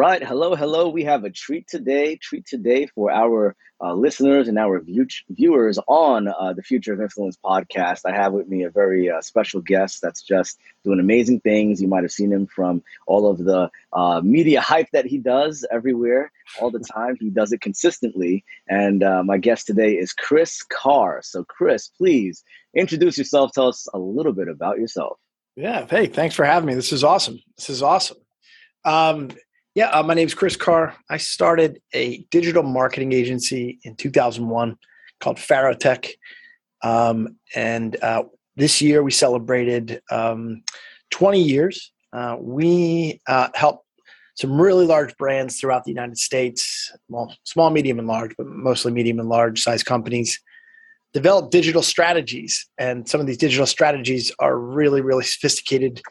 Right. Hello, hello. We have a treat today, treat today for our uh, listeners and our view- viewers on uh, the Future of Influence podcast. I have with me a very uh, special guest that's just doing amazing things. You might have seen him from all of the uh, media hype that he does everywhere, all the time. He does it consistently. And uh, my guest today is Chris Carr. So, Chris, please introduce yourself. Tell us a little bit about yourself. Yeah. Hey, thanks for having me. This is awesome. This is awesome. Um, yeah, uh, my name is Chris Carr. I started a digital marketing agency in 2001 called Farotech. Um, and uh, this year we celebrated um, 20 years. Uh, we uh, help some really large brands throughout the United States, well, small, medium, and large, but mostly medium and large size companies, develop digital strategies. And some of these digital strategies are really, really sophisticated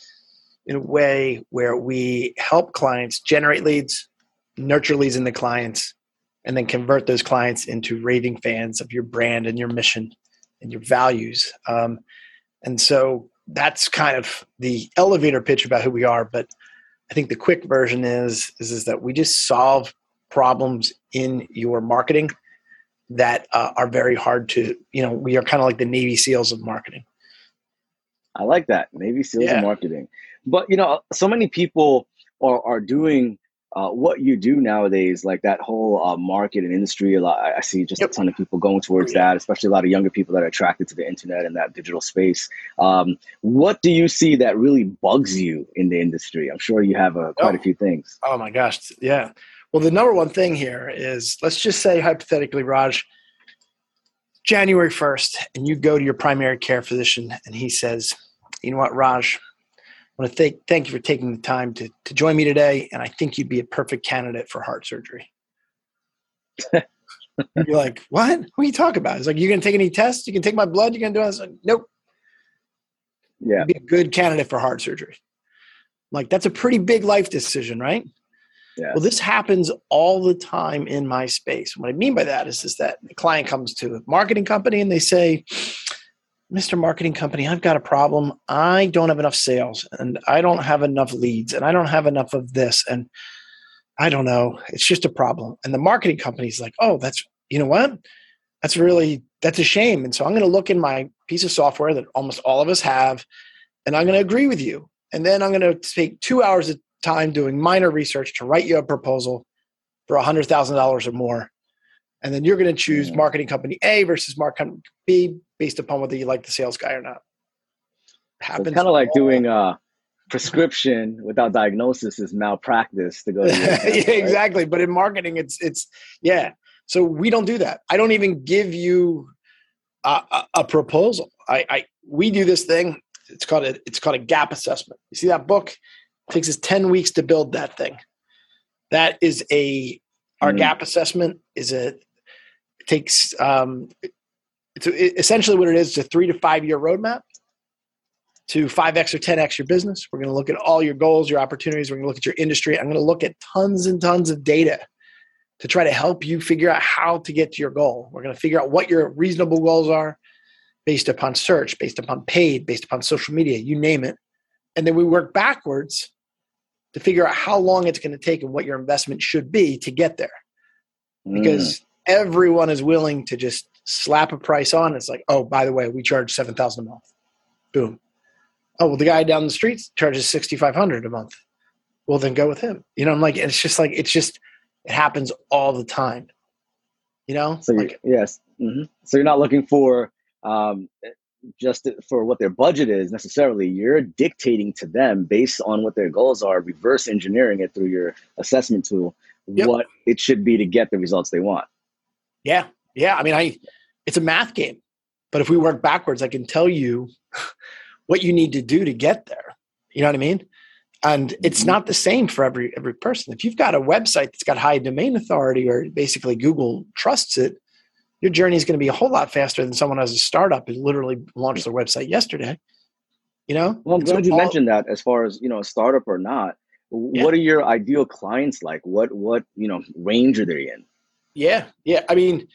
in a way where we help clients generate leads, nurture leads in the clients, and then convert those clients into raving fans of your brand and your mission and your values. Um, and so that's kind of the elevator pitch about who we are. But I think the quick version is is, is that we just solve problems in your marketing that uh, are very hard to you know we are kind of like the Navy SEALs of marketing. I like that Navy SEALs yeah. of marketing. But you know, so many people are are doing uh, what you do nowadays, like that whole uh, market and industry. A lot, I see just yep. a ton of people going towards that, especially a lot of younger people that are attracted to the internet and that digital space. Um, what do you see that really bugs you in the industry? I'm sure you have uh, quite oh. a few things. Oh my gosh, yeah. Well, the number one thing here is let's just say hypothetically, Raj, January 1st, and you go to your primary care physician, and he says, "You know what, Raj." I want to thank, thank you for taking the time to, to join me today. And I think you'd be a perfect candidate for heart surgery. you're like, what? What are you talking about? It's like, you're going to take any tests? You can take my blood? You're going to do this? Like, nope. Yeah. You'd be a good candidate for heart surgery. Like, that's a pretty big life decision, right? Yeah. Well, this happens all the time in my space. What I mean by that is, is that the client comes to a marketing company and they say, Mr. Marketing Company, I've got a problem. I don't have enough sales and I don't have enough leads and I don't have enough of this. And I don't know. It's just a problem. And the marketing company's like, oh, that's, you know what? That's really, that's a shame. And so I'm going to look in my piece of software that almost all of us have and I'm going to agree with you. And then I'm going to take two hours of time doing minor research to write you a proposal for $100,000 or more and then you're going to choose marketing company A versus marketing company B based upon whether you like the sales guy or not. Happens. kind of like doing a prescription without diagnosis is malpractice to go. To yeah, exactly. But in marketing, it's it's yeah. So we don't do that. I don't even give you a, a, a proposal. I, I we do this thing. It's called a it's called a gap assessment. You see that book? It takes us ten weeks to build that thing. That is a our mm. gap assessment is a takes um, it's essentially what it is. It's a three to five year roadmap to 5x or 10x your business. We're going to look at all your goals, your opportunities. We're going to look at your industry. I'm going to look at tons and tons of data to try to help you figure out how to get to your goal. We're going to figure out what your reasonable goals are based upon search, based upon paid, based upon social media, you name it. And then we work backwards to figure out how long it's going to take and what your investment should be to get there. Because mm everyone is willing to just slap a price on. It's like, oh, by the way, we charge seven thousand a month. Boom. Oh well, the guy down the street charges sixty five hundred a month. Well, then go with him. You know, I'm like, it's just like it's just it happens all the time. You know. So like, yes. Mm-hmm. So you're not looking for um, just for what their budget is necessarily. You're dictating to them based on what their goals are, reverse engineering it through your assessment tool, yep. what it should be to get the results they want. Yeah. Yeah. I mean, I, it's a math game, but if we work backwards, I can tell you what you need to do to get there. You know what I mean? And it's mm-hmm. not the same for every every person. If you've got a website that's got high domain authority or basically Google trusts it, your journey is going to be a whole lot faster than someone as a startup who literally launched their website yesterday. You know? Well, I'm glad you all, mentioned that as far as, you know, a startup or not. Yeah. What are your ideal clients like? What what, you know, range are they in? Yeah. Yeah. I mean,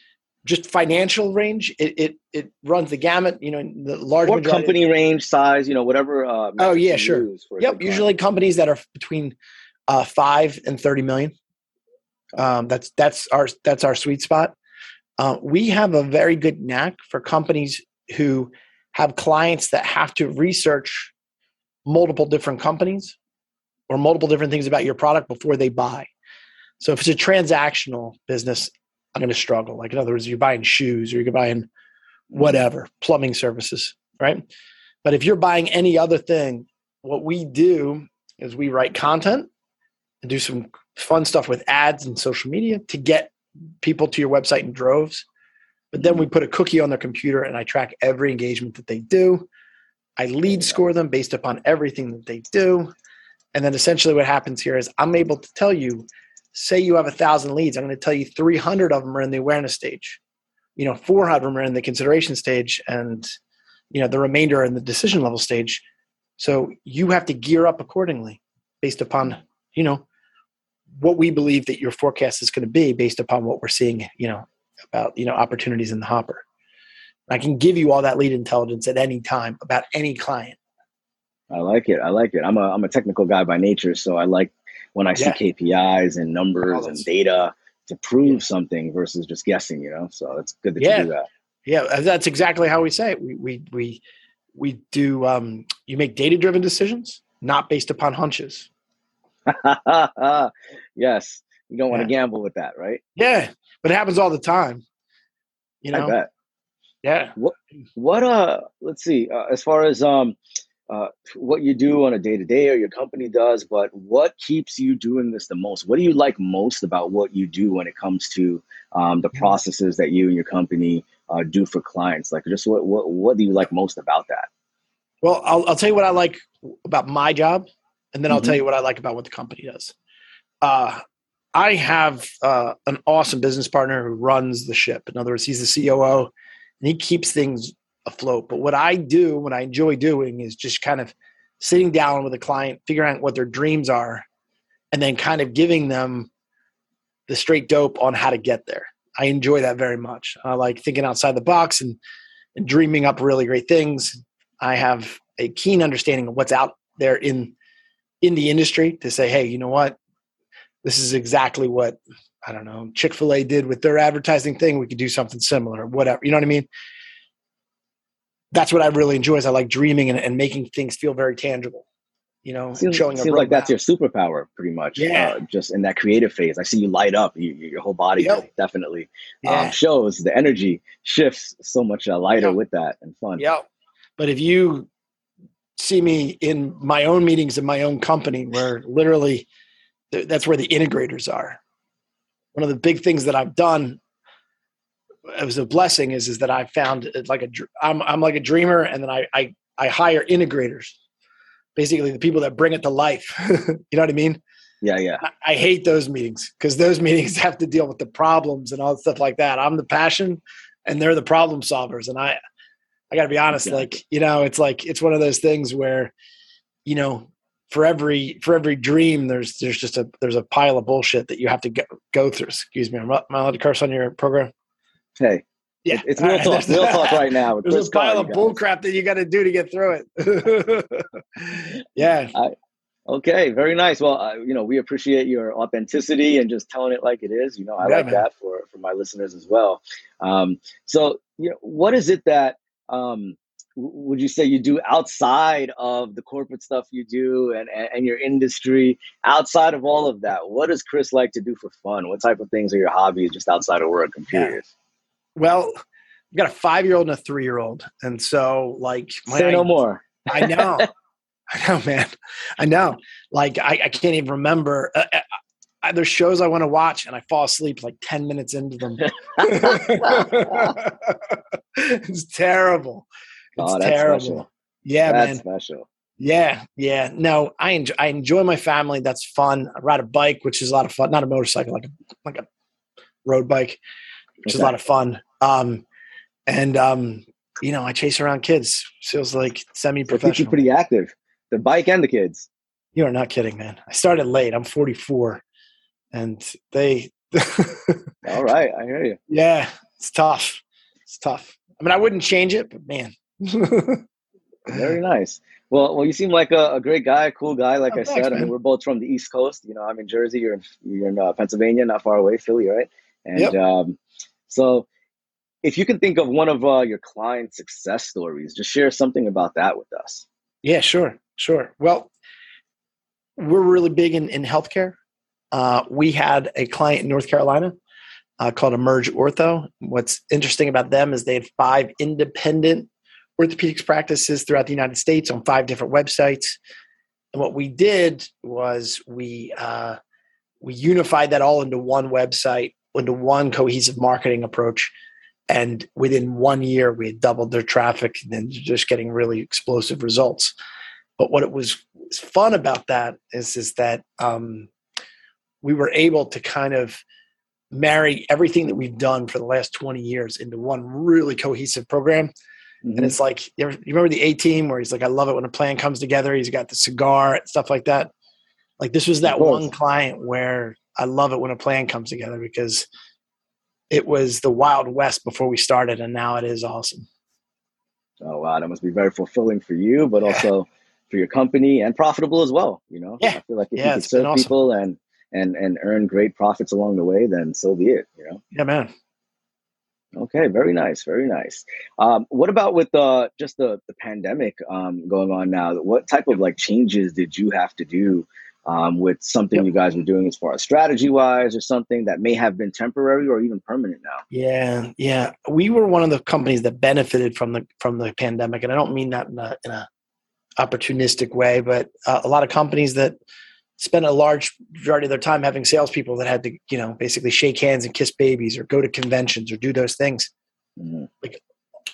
just financial range, it it, it runs the gamut, you know, the large what company range, size, you know, whatever uh, Oh yeah, sure. Yep, usually companies that are between uh, 5 and 30 million. Um, that's that's our that's our sweet spot. Uh, we have a very good knack for companies who have clients that have to research multiple different companies or multiple different things about your product before they buy. So if it's a transactional business, I'm going to struggle. Like in other words, you're buying shoes or you're buying whatever plumbing services, right? But if you're buying any other thing, what we do is we write content and do some fun stuff with ads and social media to get people to your website in droves. But then we put a cookie on their computer and I track every engagement that they do. I lead score them based upon everything that they do. And then essentially what happens here is I'm able to tell you, say you have a thousand leads, I'm going to tell you 300 of them are in the awareness stage. You know, 400 of them are in the consideration stage and, you know, the remainder are in the decision level stage. So you have to gear up accordingly based upon, you know, what we believe that your forecast is going to be based upon what we're seeing, you know, about, you know, opportunities in the hopper. I can give you all that lead intelligence at any time about any client. I like it. I like it. I'm a I'm a technical guy by nature, so I like when I see. KPIs and numbers and data to prove yeah. something versus just guessing. You know, so it's good that yeah. you do that. Yeah, that's exactly how we say it. We we we we do. Um, you make data driven decisions, not based upon hunches. yes, you don't want to gamble with that, right? Yeah, but it happens all the time. You know. I bet. Yeah. What? What? Uh. Let's see. Uh, as far as um, uh, what you do on a day to day or your company does, but what keeps you doing this the most? What do you like most about what you do when it comes to um, the mm-hmm. processes that you and your company uh, do for clients? Like, just what what what do you like most about that? Well, I'll I'll tell you what I like about my job, and then I'll mm-hmm. tell you what I like about what the company does. Uh, I have uh, an awesome business partner who runs the ship. In other words, he's the COO, and he keeps things afloat. But what I do, what I enjoy doing, is just kind of sitting down with a client, figuring out what their dreams are, and then kind of giving them the straight dope on how to get there. I enjoy that very much. I like thinking outside the box and, and dreaming up really great things. I have a keen understanding of what's out there in in the industry to say, hey, you know what? This is exactly what I don't know Chick Fil A did with their advertising thing. We could do something similar, whatever. You know what I mean? That's what I really enjoy. Is I like dreaming and, and making things feel very tangible. You know, seems, showing seems like that's your superpower, pretty much. Yeah, uh, just in that creative phase, I see you light up. You, your whole body yep. definitely um, yeah. um, shows the energy shifts so much uh, lighter yep. with that and fun. Yeah, but if you see me in my own meetings in my own company, where literally that's where the integrators are. One of the big things that I've done it was a blessing is is that I found uh, like a I'm I'm like a dreamer, and then I I I hire integrators, basically the people that bring it to life. you know what I mean? Yeah, yeah. I, I hate those meetings because those meetings have to deal with the problems and all stuff like that. I'm the passion, and they're the problem solvers, and I I got to be honest, exactly. like you know, it's like it's one of those things where you know for every for every dream there's there's just a there's a pile of bullshit that you have to go, go through excuse me am I allowed to curse on your program hey, yeah, it's real talk. Real talk right now. There's Chris a pile of bullcrap that you got to do to get through it. yeah. I, okay, very nice. Well, uh, you know, we appreciate your authenticity and just telling it like it is. You know, I yeah, like man. that for for my listeners as well. Um, so, you know, what is it that um, would you say you do outside of the corporate stuff you do and, and, and, your industry outside of all of that what does chris like to do for fun what type of things are your hobbies just outside of work curious well, I've got a five year old and a three year old. And so, like, say no more. I know. I know, man. I know. Like, I, I can't even remember. Uh, uh, uh there's shows I want to watch and I fall asleep like 10 minutes into them. it's terrible. It's oh, terrible. Special. Yeah, that's man. special. Yeah, yeah. No, I enjoy I enjoy my family. That's fun. I ride a bike, which is a lot of fun. Not a motorcycle, like a like a road bike which okay. is a lot of fun. Um, and um, you know, I chase around kids. Feels like semi-professional. Pretty active. The bike and the kids. You are not kidding, man. I started late. I'm 44, and they. All right, I hear you. Yeah, it's tough. It's tough. I mean, I wouldn't change it, but man. Very nice. Well, well, you seem like a, a great guy, a cool guy. Like oh, I thanks, said. I mean, we're both from the East Coast. You know, I'm in Jersey. You're in, you're in uh, Pennsylvania, not far away, Philly, right? And yep. um, so, if you can think of one of uh, your client success stories, just share something about that with us. Yeah, sure, sure. Well, we're really big in in healthcare. Uh, we had a client in North Carolina uh, called Emerge Ortho. What's interesting about them is they had five independent orthopedics practices throughout the United States on five different websites. And what we did was we uh, we unified that all into one website, into one cohesive marketing approach. And within one year, we had doubled their traffic and then just getting really explosive results. But what it was, was fun about that is, is that um, we were able to kind of marry everything that we've done for the last 20 years into one really cohesive program Mm-hmm. And it's like you remember the A team where he's like, I love it when a plan comes together. He's got the cigar and stuff like that. Like this was that one client where I love it when a plan comes together because it was the wild west before we started, and now it is awesome. Oh wow, that must be very fulfilling for you, but also for your company and profitable as well. You know, yeah. I feel like if yeah, you can serve awesome. people and and and earn great profits along the way, then so be it. You know. Yeah, man. Okay, very nice, very nice. Um, what about with the just the the pandemic um, going on now? What type of like changes did you have to do um, with something yep. you guys were doing as far as strategy wise, or something that may have been temporary or even permanent now? Yeah, yeah, we were one of the companies that benefited from the from the pandemic, and I don't mean that in a, in a opportunistic way, but uh, a lot of companies that spent a large majority of their time having salespeople that had to, you know, basically shake hands and kiss babies or go to conventions or do those things. Mm-hmm. Like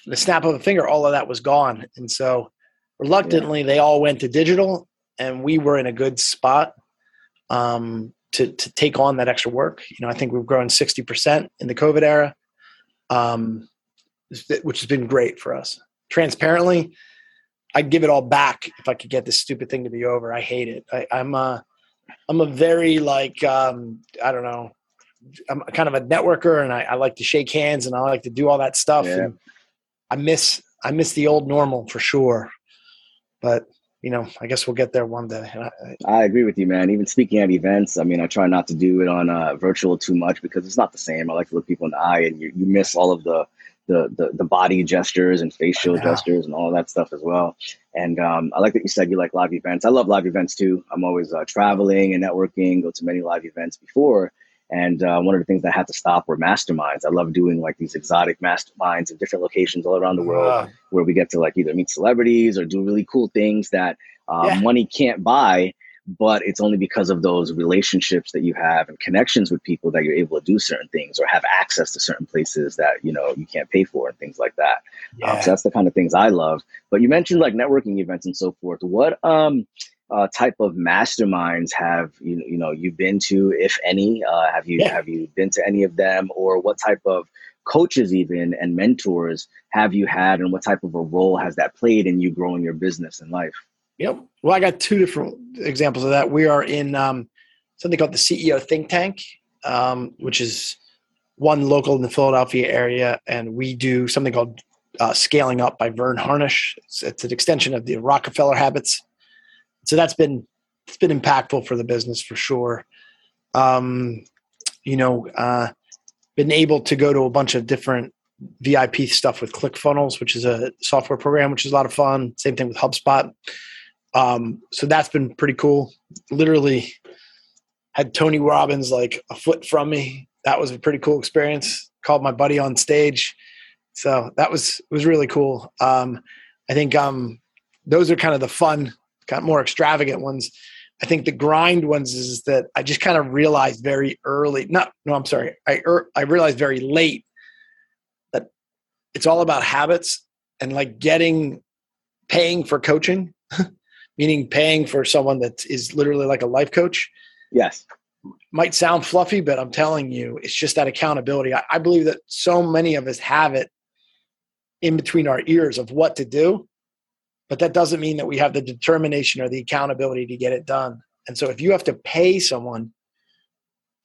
the snap of a finger, all of that was gone. And so reluctantly, yeah. they all went to digital and we were in a good spot um, to, to take on that extra work. You know, I think we've grown 60% in the COVID era, um, which has been great for us. Transparently, I'd give it all back if I could get this stupid thing to be over. I hate it. I, am uh, I'm a very like um, I don't know. I'm kind of a networker, and I, I, like to shake hands, and I like to do all that stuff. Yeah. And I miss I miss the old normal for sure. But you know, I guess we'll get there one day. I, agree with you, man. Even speaking at events, I mean, I try not to do it on uh, virtual too much because it's not the same. I like to look people in the eye, and you, you miss all of the the, the, the body gestures and facial gestures and all that stuff as well. And um, I like that you said you like live events. I love live events too. I'm always uh, traveling and networking, go to many live events before. And uh, one of the things that I had to stop were masterminds. I love doing like these exotic masterminds in different locations all around the world where we get to like either meet celebrities or do really cool things that uh, yeah. money can't buy but it's only because of those relationships that you have and connections with people that you're able to do certain things or have access to certain places that you know you can't pay for and things like that yeah. um, so that's the kind of things i love but you mentioned like networking events and so forth what um uh, type of masterminds have you you know you've been to if any uh, have you yeah. have you been to any of them or what type of coaches even and mentors have you had and what type of a role has that played in you growing your business and life Yep. Well, I got two different examples of that. We are in um, something called the CEO Think Tank, um, which is one local in the Philadelphia area, and we do something called uh, Scaling Up by Verne Harnish. It's, it's, an extension of the Rockefeller Habits. So that's been it's been impactful for the business for sure. Um, you know, uh, been able to go to a bunch of different VIP stuff with ClickFunnels, which is a software program, which is a lot of fun. Same thing with HubSpot. Um, so that's been pretty cool. Literally had Tony Robbins like a foot from me. That was a pretty cool experience. Called my buddy on stage. So that was was really cool. Um, I think um, those are kind of the fun, kind of more extravagant ones. I think the grind ones is that I just kind of realized very early. Not no, I'm sorry. I er, I realized very late that it's all about habits and like getting paying for coaching meaning paying for someone that is literally like a life coach. Yes. might sound fluffy, but I'm telling you, it's just that accountability. I, I believe that so many of us have it in between our ears of what to do, but that doesn't mean that we have the determination or the accountability to get it done. And so if you have to pay someone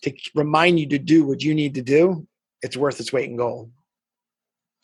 to remind you to do what you need to do, it's worth its weight in gold.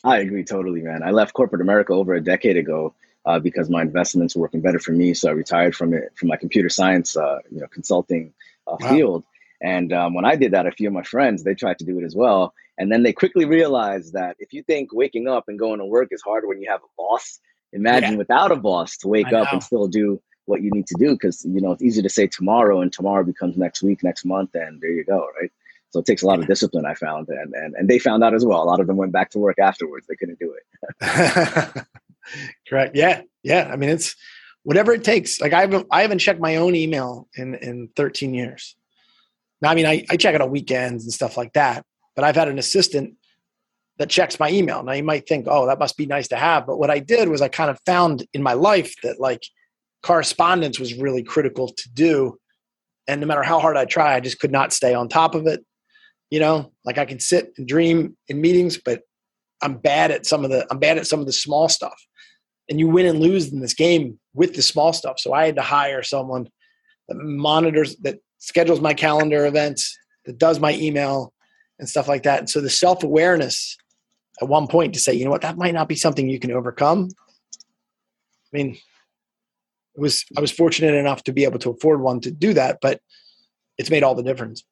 I agree totally, man. I left corporate America over a decade ago uh, because my investments were working better for me. So I retired from it from my computer science, uh, you know, consulting uh, wow. field. And um, when I did that, a few of my friends they tried to do it as well, and then they quickly realized that if you think waking up and going to work is hard when you have a boss, imagine yeah. without a boss to wake up and still do what you need to do because you know it's easy to say tomorrow and tomorrow becomes next week next month and there you go right? So it takes a lot of discipline i found and and, and they found out as well. A lot of them went back to work afterwards. They couldn't do it. Correct. Yeah. Yeah. I mean it's whatever it takes. Like i haven't i haven't checked my own email in in 13 years. Now i mean i, I check it on weekends and stuff like that but i've had an assistant that checks my email now you might think oh that must be nice to have but what i did was i kind of found in my life that like correspondence was really critical to do. And no matter how hard I try, I just could not stay on top of it. You know, like I can sit and dream in meetings, but I'm bad at some of the I'm bad at some of the small stuff. And you win and lose in this game with the small stuff. So I had to hire someone that monitors that schedules my calendar events, that does my email and stuff like that. And so the self-awareness at one point to say, you know what, that might not be something you can overcome. I mean, it was I was fortunate enough to be able to afford one to do that, but it's made all the difference.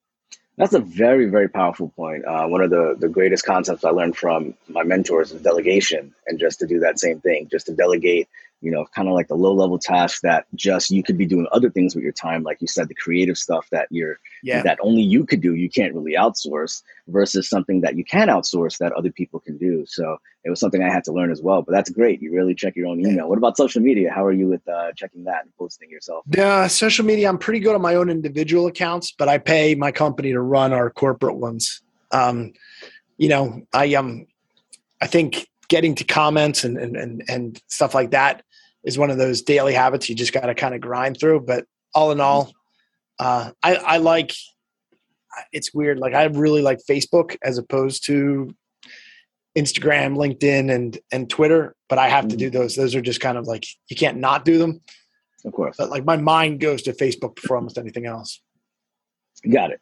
That's a very very powerful point. Uh, one of the the greatest concepts I learned from my mentors is delegation, and just to do that same thing, just to delegate you know, kind of like the low level tasks that just you could be doing other things with your time, like you said, the creative stuff that you're yeah. that only you could do, you can't really outsource, versus something that you can outsource that other people can do. So it was something I had to learn as well. But that's great. You really check your own email. What about social media? How are you with uh, checking that and posting yourself? Yeah, social media. I'm pretty good on my own individual accounts, but I pay my company to run our corporate ones. Um, you know, I um, I think getting to comments and and and, and stuff like that is one of those daily habits you just got to kind of grind through. But all in all, uh, I, I like. It's weird. Like I really like Facebook as opposed to Instagram, LinkedIn, and and Twitter. But I have mm-hmm. to do those. Those are just kind of like you can't not do them. Of course. But like my mind goes to Facebook before almost anything else. Got it.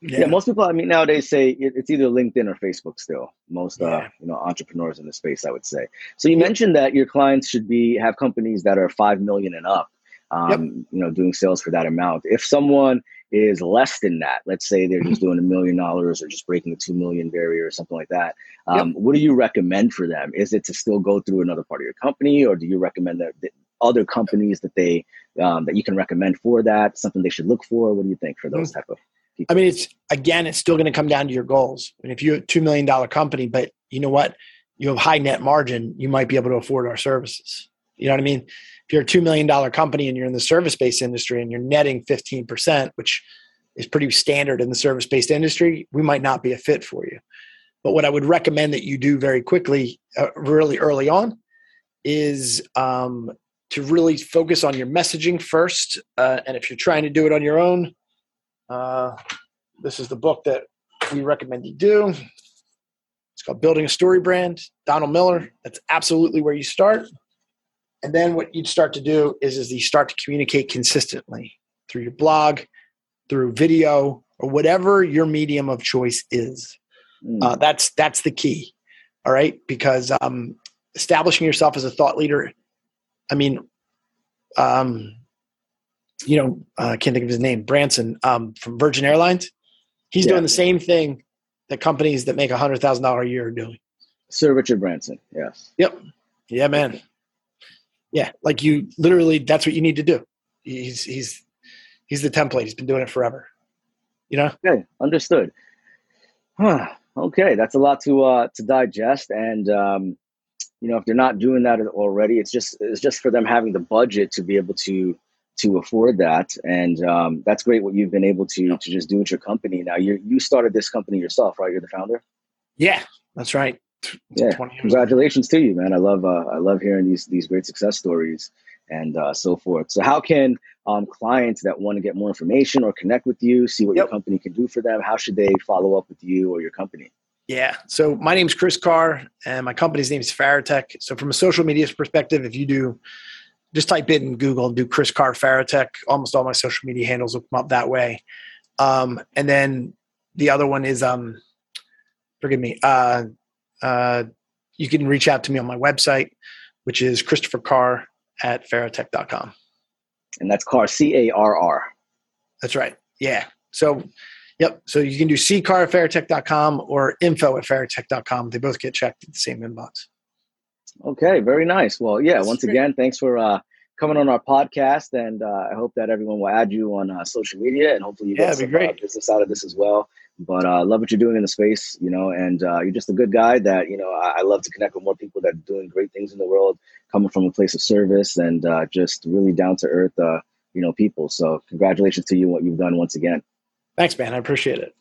Yeah. yeah. most people I mean nowadays say it's either LinkedIn or Facebook still. Most uh, yeah. uh, you know entrepreneurs in the space I would say. So you yeah. mentioned that your clients should be have companies that are 5 million and up. Um, yep. you know doing sales for that amount. If someone is less than that, let's say they're just doing a million dollars or just breaking the 2 million barrier or something like that. Um, yep. what do you recommend for them? Is it to still go through another part of your company or do you recommend that, that other companies that they um, that you can recommend for that something they should look for what do you think for those mm-hmm. type of I mean, it's again, it's still going to come down to your goals. And if you're a two million dollar company, but you know what, you have high net margin, you might be able to afford our services. You know what I mean? If you're a two million dollar company and you're in the service based industry and you're netting fifteen percent, which is pretty standard in the service based industry, we might not be a fit for you. But what I would recommend that you do very quickly, uh, really early on, is um, to really focus on your messaging first. Uh, and if you're trying to do it on your own, uh, this is the book that we recommend you do. It's called Building a Story Brand, Donald Miller. That's absolutely where you start. And then what you'd start to do is, is you start to communicate consistently through your blog, through video, or whatever your medium of choice is. Mm. Uh, that's that's the key. All right, because um, establishing yourself as a thought leader. I mean, um, you know, uh, I can't think of his name, Branson um, from Virgin Airlines. He's yeah. doing the same thing that companies that make a hundred thousand dollar a year are doing. Sir Richard Branson, yes. Yep. Yeah, man. Yeah, like you literally that's what you need to do. He's he's he's the template. He's been doing it forever. You know? Okay, understood. Huh. Okay, that's a lot to uh to digest and um you know if they're not doing that already it's just it's just for them having the budget to be able to to afford that and um, that's great what you've been able to to just do with your company now you you started this company yourself right you're the founder yeah that's right yeah congratulations to you man i love uh, i love hearing these these great success stories and uh, so forth. So, how can um, clients that want to get more information or connect with you, see what yep. your company can do for them, how should they follow up with you or your company? Yeah. So my name's Chris Carr, and my company's name is Farotech. So from a social media perspective, if you do just type in Google, and do Chris Carr Farotech, almost all my social media handles will come up that way. Um, and then the other one is um, forgive me. Uh, uh, you can reach out to me on my website, which is Christopher Carr at farotech.com. And that's Carr, C A R R. That's right. Yeah. So, yep. So you can do ccar at farotech.com or info at farotech.com. They both get checked at the same inbox. Okay. Very nice. Well, yeah. Once great. again, thanks for uh, coming on our podcast. And uh, I hope that everyone will add you on uh, social media and hopefully you yeah, get some uh, business out of this as well. But I uh, love what you're doing in the space, you know, and uh, you're just a good guy that, you know, I, I, love to connect with more people that are doing great things in the world, coming from a place of service and uh, just really down to earth, uh, you know, people. So congratulations to you, what you've done once again. Thanks, man. I appreciate it.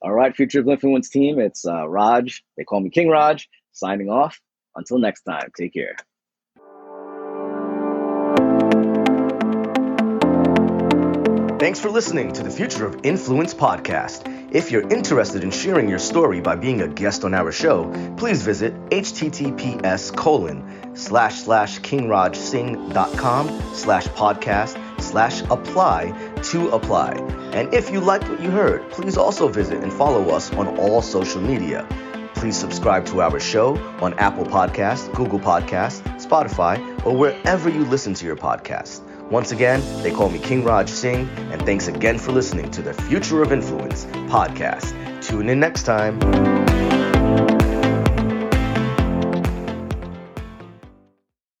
All right, Future of Influence team. It's uh, Raj. They call me King Raj. Signing off. Until next time, take care. Thanks for listening to the Future of Influence podcast. If you're interested in sharing your story by being a guest on our show, please visit https colon slash slash kingrajsingh.com slash podcast slash apply to apply. And if you liked what you heard, please also visit and follow us on all social media. Please subscribe to our show on Apple Podcasts, Google Podcasts, Spotify, or wherever you listen to your podcast. Once again, they call me King Raj Singh, and thanks again for listening to the Future of Influence podcast. Tune in next time.